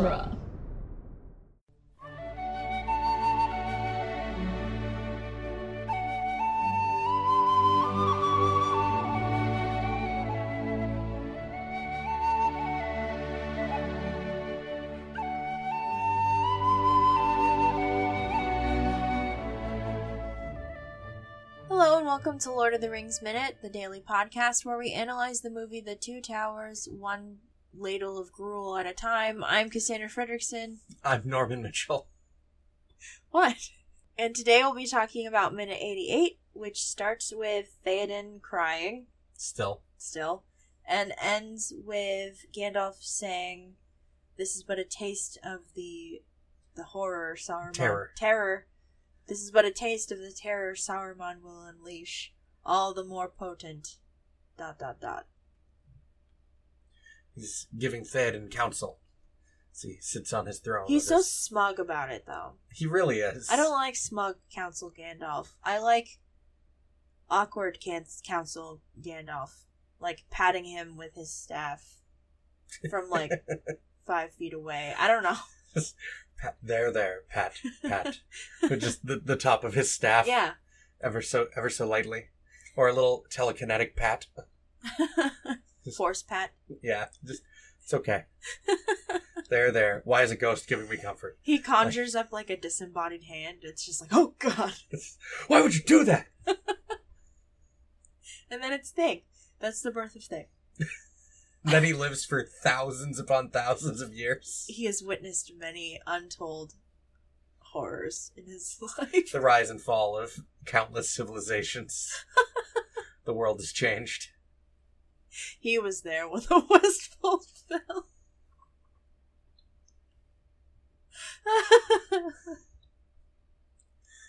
genre. Hello and welcome to Lord of the Rings Minute, the daily podcast where we analyze the movie The Two Towers, one ladle of gruel at a time. I'm Cassandra Fredrickson. I'm Norman Mitchell. What? And today we'll be talking about minute 88, which starts with Theoden crying, Still. still, and ends with Gandalf saying, This is but a taste of the the horror Sauron Terror. terror. This is but a taste of the terror Sauron will unleash, all the more potent. Dot dot dot. He's giving Theoden counsel. So he sits on his throne. He's so his- smug about it, though. He really is. I don't like smug counsel Gandalf. I like awkward can- counsel Gandalf, like patting him with his staff from like five feet away. I don't know. Pat, there, there, pat, pat. Just the, the top of his staff. Yeah. Ever so, ever so lightly. Or a little telekinetic pat. Force pat. Yeah. Just, it's okay. there, there. Why is a ghost giving me comfort? He conjures up like a disembodied hand. It's just like, oh god. Why would you do that? And then it's Thing. That's the birth of Thing. then he lives for thousands upon thousands of years. He has witnessed many untold horrors in his life. The rise and fall of countless civilizations. the world has changed. He was there when the Westfold fell.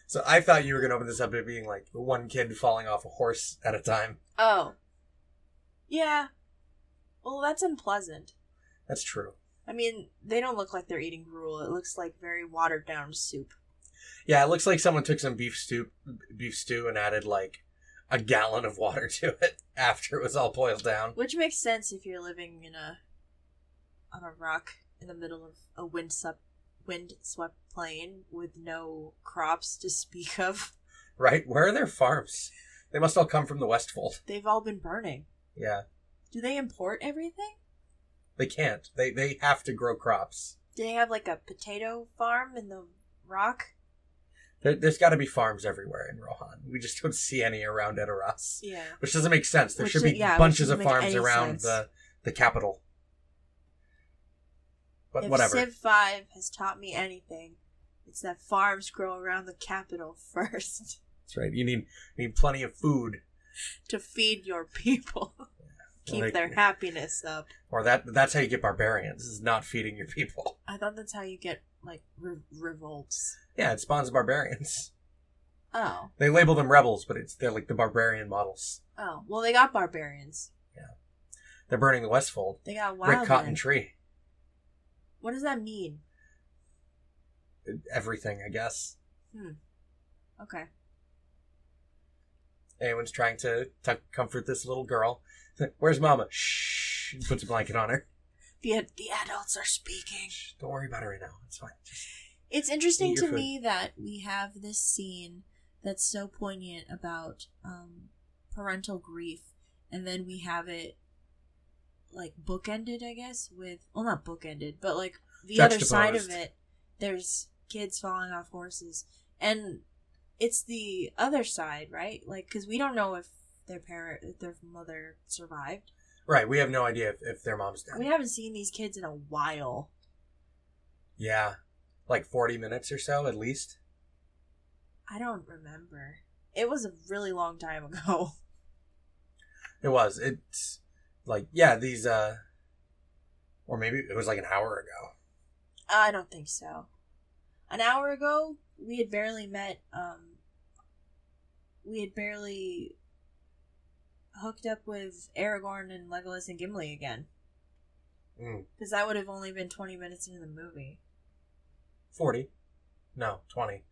So I thought you were gonna open this up to being like one kid falling off a horse at a time. oh. Yeah. Well, that's unpleasant. That's true. I mean, they don't look like they're eating gruel. It looks like very watered down soup. Yeah, it looks like someone took some beef stew, beef stew, and added like a gallon of water to it after it was all boiled down. Which makes sense if you're living in a on a rock in the middle of a wind swept wind swept plain with no crops to speak of. Right? Where are their farms? They must all come from the Westfold. They've all been burning. Yeah, Do they import everything? they can't. They they have to grow crops. Do they have like a potato farm in the rock? There, there's got to be farms everywhere in Rohan. We just don't see any around Edoras, Yeah. which doesn't make sense. There Which should be yeah, bunches of farms around sense. the the capital. But if whatever. Civ 5 has taught me anything, it's that farms grow around the capital first That's right. You need you need plenty of food, to feed your people. Keep Like- their happiness up. or that that's how you get barbarians. Is not feeding your people. I thought that's how you get like re- revolts. Yeah, it spawns barbarians. Oh, They label them rebels, but it's they're like the barbarian models. oh. Well, they got barbarians. Yeah, they're burning the Westfold. They got wild. Cotton Tree. What does that mean? Everything, I guess. Hmm. Okay. Anyone's trying to, to comfort this little girl. Where's Mama? Shh. Puts a blanket on her. The the adults are speaking. Shh, Don't worry about it right now. It's fine. Just, It's interesting to food. me that we have this scene that's so poignant about um, parental grief, and then we have it like bookended, I guess, with well, not bookended, but like the other side of it. There's kids falling off horses, and it's the other side, right? Like, because we don't know if their parent, if their mother survived. Right. We have no idea if, if their mom's dead. We haven't seen these kids in a while. yeah. Like 40 minutes or so, at least. I don't remember. It was a really long time ago. It was. It's like, yeah, these, uh, or maybe it was like an hour ago. I don't think so. An hour ago, we had barely met. Um, we had barely hooked up with Aragorn and Legolas and Gimli again. Mm, Because that would have only been 20 minutes into the movie. 40. No, 20.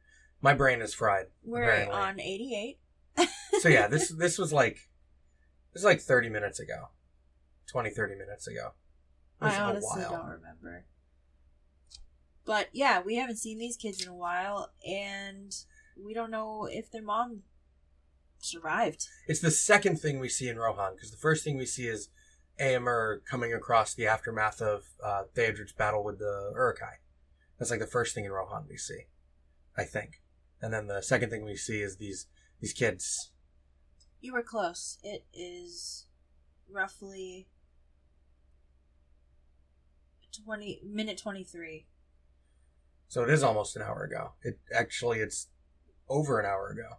My brain is fried. We're apparently. on 88. So yeah, this this was like this was like 30 minutes ago. 20 30 minutes ago. I honestly don't remember. But yeah, we haven't seen these kids in a while, and we don't know if their mom survived. It's the second thing we see in Rohan because the first thing we see is Eomer coming across the aftermath of uh, Theodred's battle with the Uruk-hai. That's like the first thing in Rohan we see, I think. And then the second thing we see is these these kids. You were close. It is roughly twenty minute twenty three. So it is almost an hour ago. It actually it's over an hour ago.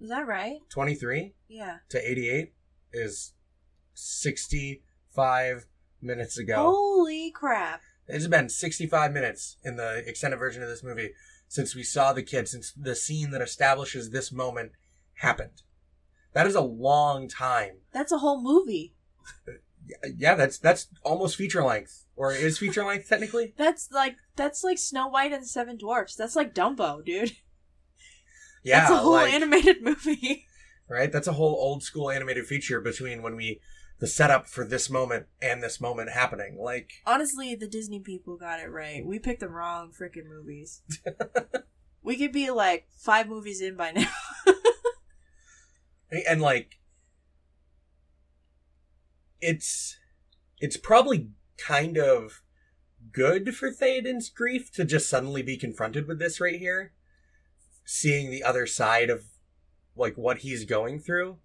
Is that right? 23 Yeah. to 88 is 65 minutes ago. Holy crap! It's been 65 minutes in the extended version of this movie since we saw the kid, since the scene that establishes this moment happened. That is a long time. That's a whole movie. Yeah, that's that's almost feature length, or is feature length technically? That's like that's like Snow White and the Seven Dwarfs. That's like Dumbo, dude. Yeah, that's a whole like, animated movie. right. That's a whole old school animated feature between when we the setup for this moment and this moment happening. Like, Honestly, the Disney people got it right. We picked the wrong freaking movies. we could be like five movies in by now. and like it's it's probably kind of good for Theoden's grief to just suddenly be confronted with this right here. Seeing the other side of like what he's going through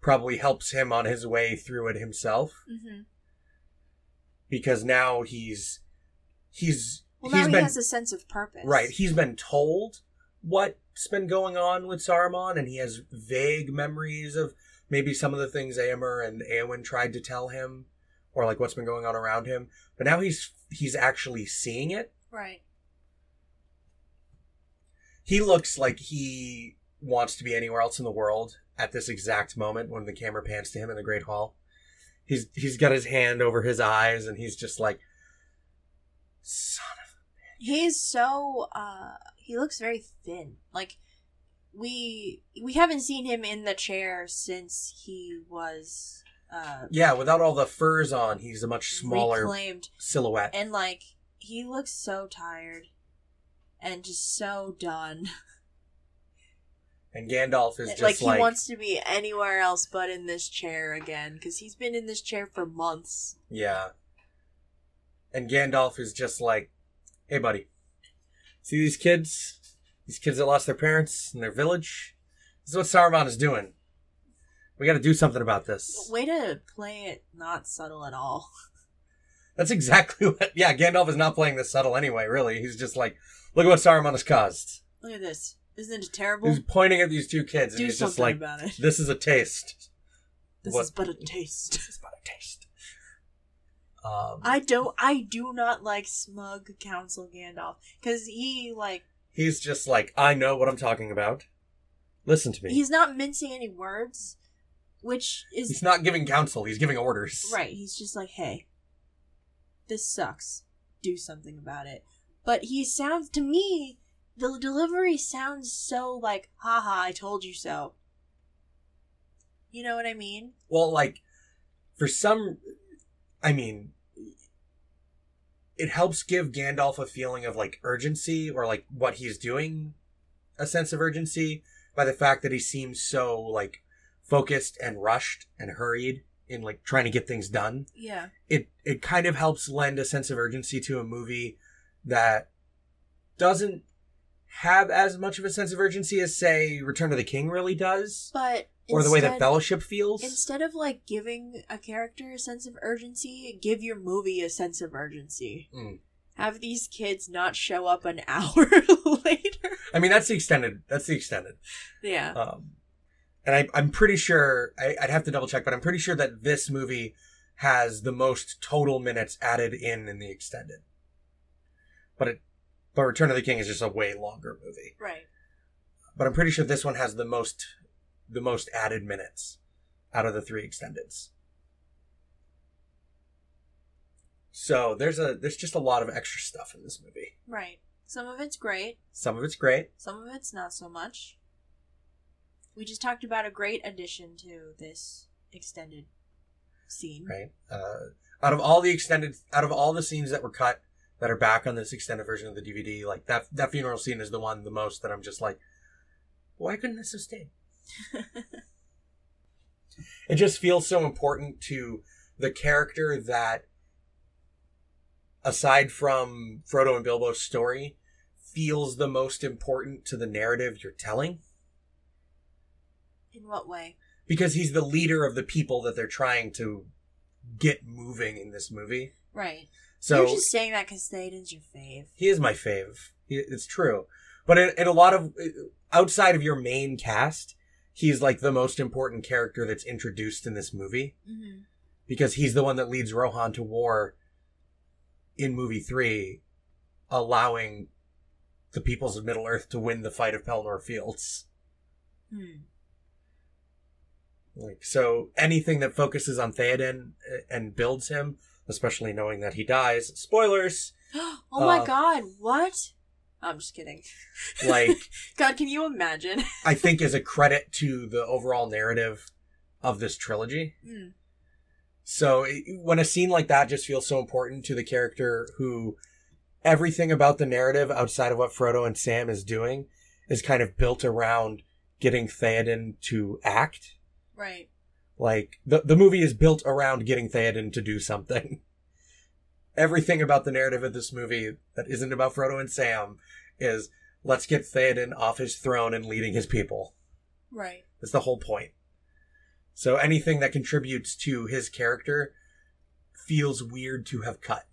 probably helps him on his way through it himself mm-hmm. because now he's he's Well, he's now been he has a sense of purpose. Right. He's been told what's been going on with Saruman, and he has vague memories of maybe some of the things Eomer and Eowyn tried to tell him, or like what's been going on around him. But now he's he's actually seeing it. right. He looks like he wants to be anywhere else in the world at this exact moment when the camera pans to him in the Great Hall. He's he's got his hand over his eyes, and he's just like, son of a bitch. He's so uh he looks very thin. Like we we haven't seen him in the chair since he was uh yeah. Without all the furs on, he's a much smaller reclaimed silhouette. and like he looks so tired and just so done. And Gandalf is just like like, he wants to be anywhere else but in this chair again cuz he's been in this chair for months. yeah. And Gandalf is just like, hey, buddy, see these kids? These kids that lost their parents in their village? This is what Saruman is doing. We got to do something about this. Way to play it not subtle at all. That's exactly what. Yeah, Gandalf is not playing this subtle anyway. Really, he's just like, look at what Saruman has caused. Look at this. Isn't it terrible? He's pointing at these two kids, and Do he's something just like, about it. this is a taste. This what- is but a taste. This is but a taste. Um, I don't. I do not like smug counsel Gandalf because he like he's just like, I know what I'm talking about. Listen to me. he's not mincing any words, which is He's not giving counsel, he's giving orders. right. He's just like, hey, this sucks. Do something about it. But he sounds to me, the delivery sounds so like, haha, I told you so. You know what I mean? Well, like, for some, I mean, it helps give Gandalf a feeling of like urgency or like what he's doing, a sense of urgency by the fact that he seems so like focused and rushed and hurried in like trying to get things done. Yeah. It it kind of helps lend a sense of urgency to a movie that doesn't have as much of a sense of urgency as say Return of the King really does But or the way that Fellowship feels. Instead of like giving a character a sense of urgency, give your movie a sense of urgency. Mm. Have these kids not show up an hour later. I mean, that's the extended. That's the extended. Yeah. Um, and I, I'm pretty sure I, I'd have to double check, but I'm pretty sure that this movie has the most total minutes added in in the extended. But it, but Return of the King is just a way longer movie. Right. But I'm pretty sure this one has the most, the most added minutes out of the three extendeds. So there's a there's just a lot of extra stuff in this movie. Right. Some of it's great, Some of it's great. some of it's not so much. We just talked about a great addition to this extended scene. right? Uh, out of all the extended, out of all the scenes that were cut that are back on this extended version of the DVD. Like that that funeral scene is the one the most that I'm just like, why couldn't this have stayed? it just feels so important to the character that aside from Frodo and Bilbo's story feels the most important to the narrative you're telling In what way? because he's the leader of the people that they're trying to get moving in this movie. Right. So You're just saying that because Theoden's your fave. he is my fave. He, it's true. But in, in a lot of outside of your main cast, he's like the most important character that's introduced in this movie Mm-hmm. because he's the one that leads Rohan to war in movie 3 allowing the peoples of Middle Earth to win the fight of Pelennor Fields. Hmm. Like so anything that focuses on Theoden uh, and builds him, especially knowing that he dies, spoilers, oh my Uh, god, what? I'm just kidding. like God, can you imagine? I think is a credit to the overall narrative of this trilogy. Mm. So it, when a scene like that just feels so important to the character who everything about the narrative outside of what Frodo and Sam is doing is kind of built around getting Theoden to act. Right. Like the the movie is built around getting Theoden to do something. Everything about the narrative of this movie that isn't about Frodo and Sam is let's get Theoden off his throne and leading his people. Right. That's the whole point. So anything that contributes to his character feels weird to have cut.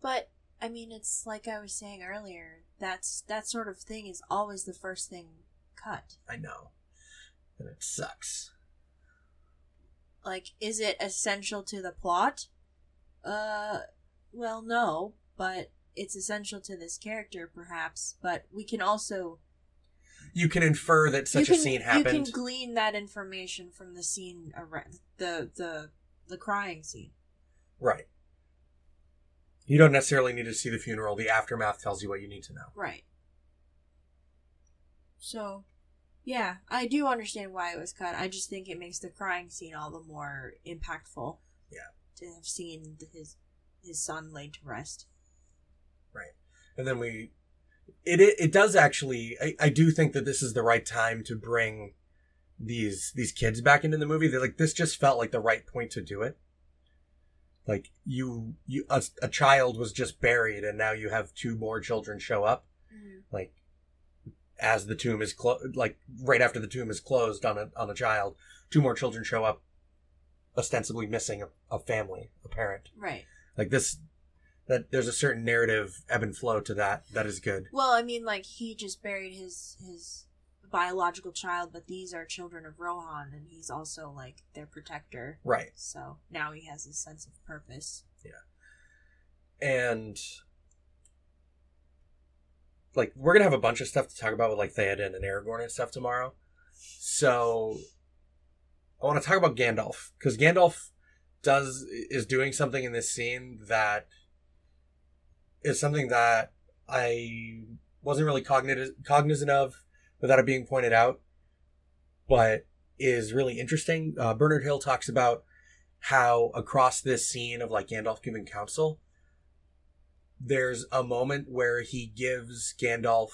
But I mean, it's like I was saying earlier. That's that sort of thing is always the first thing cut. I know. And it sucks. Like, is it essential to the plot? Uh, well, no, but it's essential to this character, perhaps. But we can also You can infer that such you a can, scene You happened. can glean that information from the scene around the the the crying scene. Right. You don't necessarily need to see the funeral. The aftermath tells you what you need to know. Right. So, yeah, I do understand why it was cut. I just think it makes the crying scene all the more impactful. Yeah. To have seen his his son laid to rest. Right. And then we it it, it does actually I, I do think that this is the right time to bring these these kids back into the movie. They're like this just felt like the right point to do it. Like you you a, a child was just buried and now you have two more children show up mm-hmm. like as the tomb is closed like right after the tomb is closed on a on a child two more children show up ostensibly missing a, a family a parent Right. like this that there's a certain narrative ebb and flow to that that is good Well, I mean, like he just buried his his biological child, but these are children of Rohan, and he's also like their protector. right So now he has a sense of purpose. Yeah. And like we're gonna have a bunch of stuff to talk about with like Theoden and Aragorn and stuff tomorrow. So I want to talk about Gandalf because Gandalf does is doing something in this scene that is something that I wasn't really cognizant cognizant of without it being pointed out, but is really interesting. Uh, Bernard Hill talks about how across this scene of like Gandalf giving counsel, there's a moment where he gives Gandalf,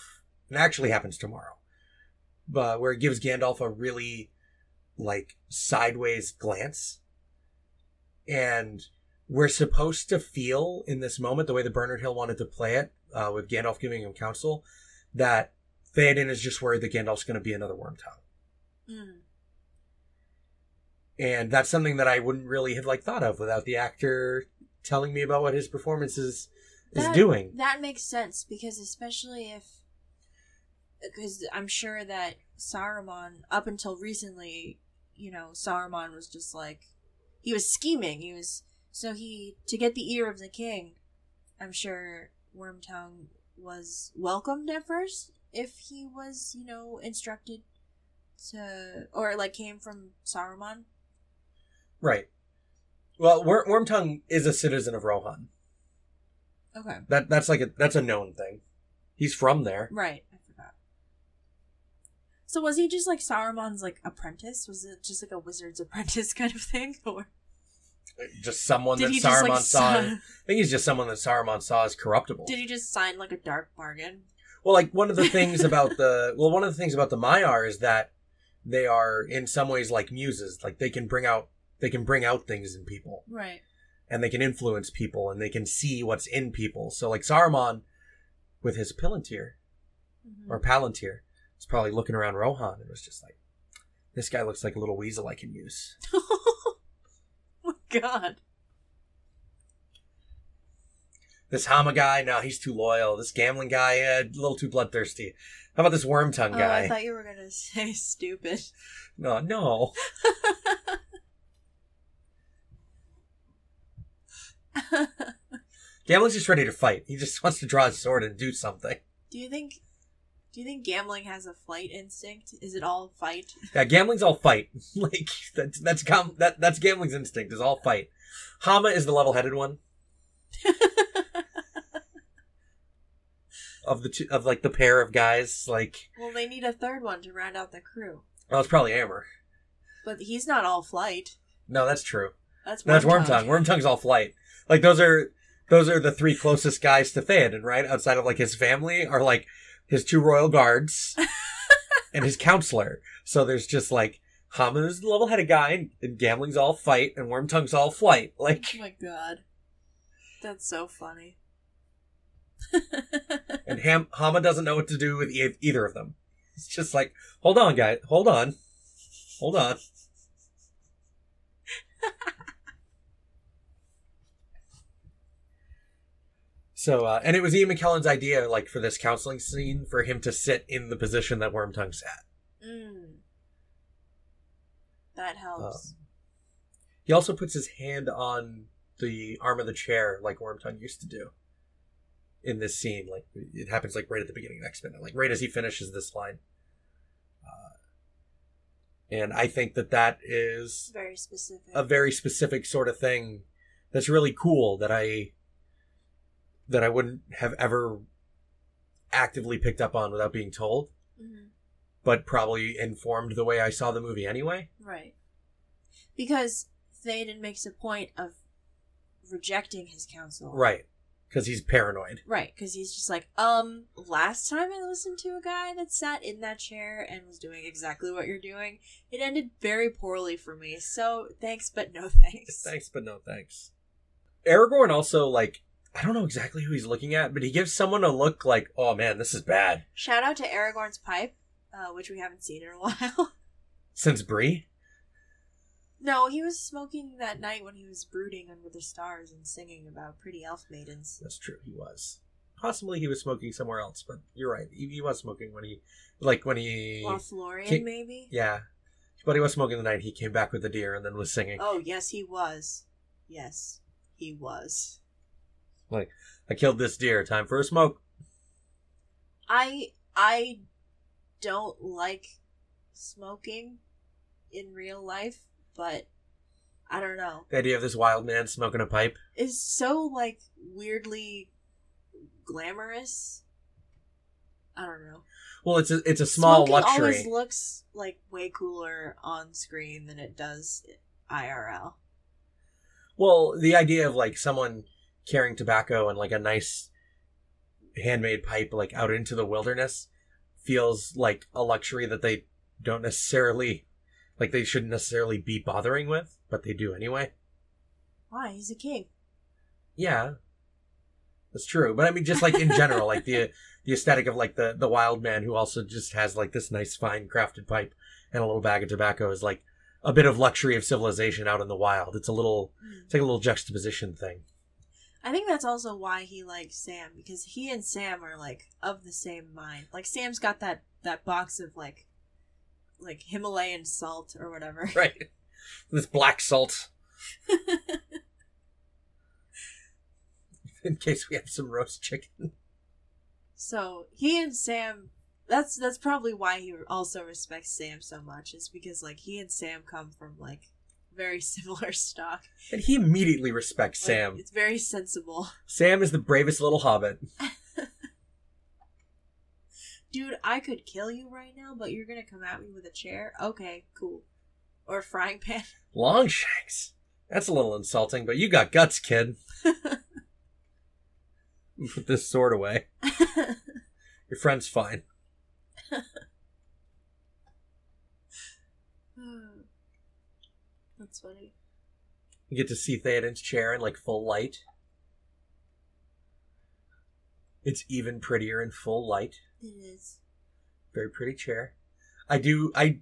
and it actually happens tomorrow, but where he gives Gandalf a really like sideways glance. And we're supposed to feel in this moment, the way that Bernard Hill wanted to play it, uh, with Gandalf giving him counsel, that Theoden is just worried that Gandalf's going to be another Wormtongue. Mm. And that's something that I wouldn't really have like thought of without the actor telling me about what his performance is, is That- doing. That makes sense because especially if because I'm sure that Saruman up until recently, you know, Saruman was just like he was scheming. He was so he to get the ear of the king. I'm sure Wormtongue was welcomed at first if he was, you know, instructed to or like came from Saruman. Right. Well, Wor- Wormtongue is a citizen of Rohan. Okay. That that's like a that's a known thing. He's from there. Right, I forgot. So was he just like Saruman's like apprentice? Was it just like a wizard's apprentice kind of thing, or uh, just someone Did that he Saruman just like saw. I think he's just someone that Saruman saw as corruptible. Did he just sign like a dark bargain? Well, like one of the things about the well, one of the things about the Maiar is that they are in some ways like muses. Like they can bring out they can bring out things in people, Right. And they can influence people, and they can see what's in people. So like Saruman, with his Palantir Mhm. or Palantir, was probably looking around Rohan and was just like, "This guy looks like a little weasel I can use." oh my god. This Hama guy, no, he's too loyal. This Gamling guy, uh, a little too bloodthirsty. How about this worm tongue Oh, guy? I thought you were gonna say stupid. No, no. Gamling's just ready to fight. He just wants to draw his sword and do something. do you think? Do you think Gamling has a flight instinct? Is it all fight? Yeah, Gamling's all fight. like that's that's com- that that's Gamling's instinct is all fight. Hama is the level-headed one of the two of like the pair of guys. Like, well, they need a third one to round out the crew. well, it's probably Amber. But he's not all flight. No, that's true. That's That's Wormtongue. Wormtongue. Wormtongue's all flight. Like those are those are the three closest guys to Theoden, right? Outside of like his family are like his two royal guards and his counselor. So there's just like Hama's the level headed guy and, and Gamling's all fight and worm tongue's all flight. Oh like Oh my god. That's so funny. and Ham Hama doesn't know what to do with e- either of them. It's just like, hold on, guy, hold on, hold on. so, uh, and it was Ian McKellen's idea, like for this counseling scene, for him to sit in the position that Wormtongue sat. mm. That helps. He also puts his hand on the arm of the chair, like Wormtongue used to do. In this scene, like it happens, like right at the beginning of X Men, like right as he finishes this line. Uh, and I think that that is Very specific. a very specific sort of thing that's really cool that I that I wouldn't have ever actively picked up on without being told, Mhm. but probably informed the way I saw the movie anyway. Right. Because Théoden makes a point of rejecting his counsel. Right. Because he's paranoid. Right, because he's just like, um, last time I listened to a guy that sat in that chair and was doing exactly what you're doing, it ended very poorly for me. So thanks, but no thanks. Thanks, but no thanks. Aragorn also, like, I don't know exactly who he's looking at, but he gives someone a look like, oh man, this is bad. Shout out to Aragorn's pipe, uh, which we haven't seen in a while. Since Bree? no, he was smoking that night when he was brooding under the stars and singing about pretty elf maidens. That's true, he was. Possibly he was smoking somewhere else, but you're right. He, he was smoking when he, like, when he. Lothlorien, Ki- maybe? Yeah. But he was smoking the night he came back with the deer and then was singing. Oh, yes, he was. Yes, he was. I killed this deer, time for a smoke. I I don't like smoking in real life, but I don't know. The idea of this wild man smoking a pipe. is so like weirdly glamorous. I don't know. Well, it's a, it's a small Smoking luxury. always looks like way cooler on screen than it does IRL. Well, the idea of like someone carrying tobacco and like a nice handmade pipe like out into the wilderness feels like a luxury that they don't necessarily like they shouldn't necessarily be bothering with, but they do anyway. Why? He's a king. Yeah. That's true. But I mean just like in general, like the the aesthetic of like the the wild man who also just has like this nice fine crafted pipe and a little bag of tobacco is like a bit of luxury of civilization out in the wild. It's a little hmm. it's like a little juxtaposition thing. I think that's also why he likes Sam because he and Sam are like of the same mind. Like Sam's got that that box of like like Himalayan salt or whatever. Right. This black salt. In case we have some roast chicken. So he and Sam that's that's probably why he also respects Sam so much is because like he and Sam come from like very similar stock. And he immediately respects Like, Sam. It's very sensible. Sam is the bravest little hobbit. Dude, I could kill you right now, but you're gonna come at me with a chair? Okay, cool. Or a frying pan. Longshanks. That's a little insulting, but you got guts, kid. Put this sword away. Your friend's fine. That's funny. You get to see Theoden's chair in like full light. It's even prettier in full light. It is. Very pretty chair. I do I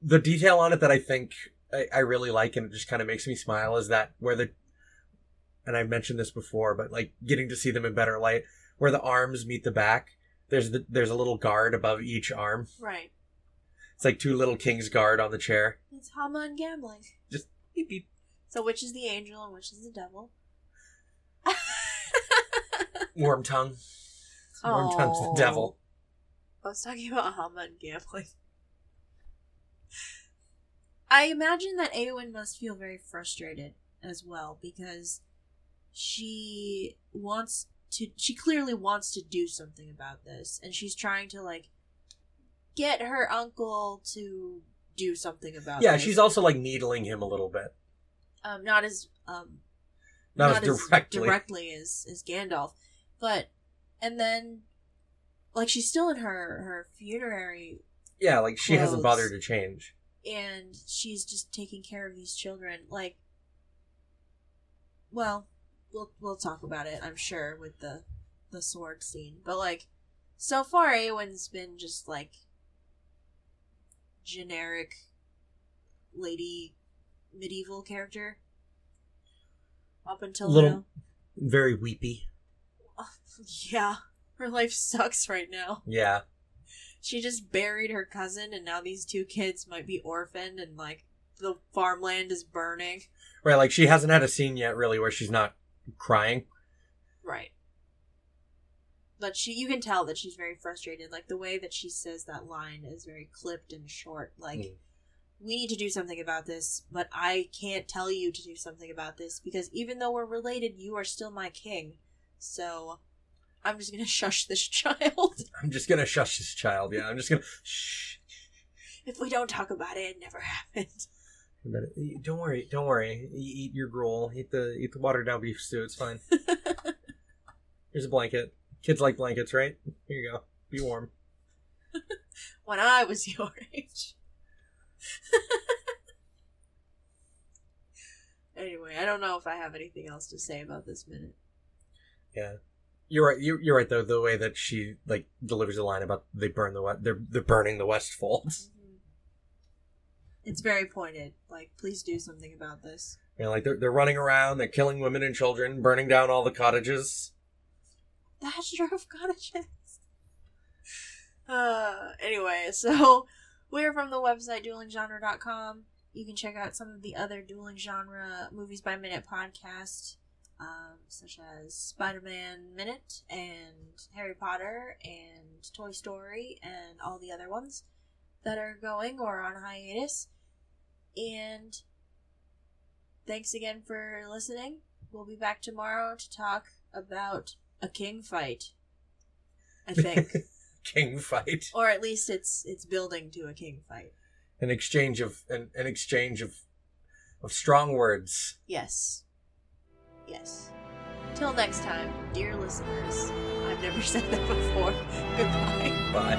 the detail on it that I think I, I really like and it just kind of makes me smile is that where the and I mentioned this before, but like getting to see them in better light, where the arms meet the back, there's the there's a little guard above each arm. Right. It's like two little king's guard on the chair. It's Hama and Gamling. Just beep beep. So which is the angel and which is the devil? Warm tongue. Warm Worm tongue's the devil. I was talking about Hama and Gamling. I imagine that Eowyn must feel very frustrated as well because she wants to she clearly wants to do something about this and she's trying to like get her uncle to do something about Yeah, this. she's also like needling him a little bit. um not as um Not, as directly. directly as as Gandalf, but and then like she's still in her her funerary Yeah, like she hasn't Clothes. bothered to change. and she's just taking care of these children like well we'll we'll talk about it i'm sure with the the sword scene but like so far Eowyn's been just like generic lady medieval character up until Little- now Very weepy. yeah her life sucks right now Yeah. she just buried her cousin and now these two kids might be orphaned and like the farmland is burning Right, like she hasn't had a scene yet really where she's not crying. right but she you can tell that she's very frustrated like the way that she says that line is very clipped and short like Mm. we need to do something about this but i can't tell you to do something about this because even though we're related you are still my king so i'm just gonna shush this child I'm just gonna shush this child. Yeah, I'm just gonna shh. if we don't talk about it it never happened uh, Don't worry, don't worry. Eat your gruel. Eat the eat the watered down beef stew. It's fine. Here's a blanket. Kids like blankets, right? Here you go. Be warm. when I was your age. anyway, I don't know if I have anything else to say about this minute. Yeah, you're right. You're, you're right though. The way that she like delivers the line about they burn the west, they're they're burning the West Folds. Mm-hmm. It's very pointed. Like, please do something about this. You know, like they're they're running around, they're killing women and children, burning down all the cottages. Thatch Drove cottages. Uh, anyway, so we're from the website duelinggenre.com. You can check out some of the other dueling genre movies by minute podcast, um, such as Spider Man Minute and Harry Potter and Toy Story and all the other ones that are going or on hiatus. And thanks again for listening. We'll be back tomorrow to talk about a king fight. I think. King fight, or at least it's it's building to a king fight. an exchange of an, an exchange of of strong words. Yes. Yes. Till next time, dear listeners. I've never said that before. Goodbye. Bye.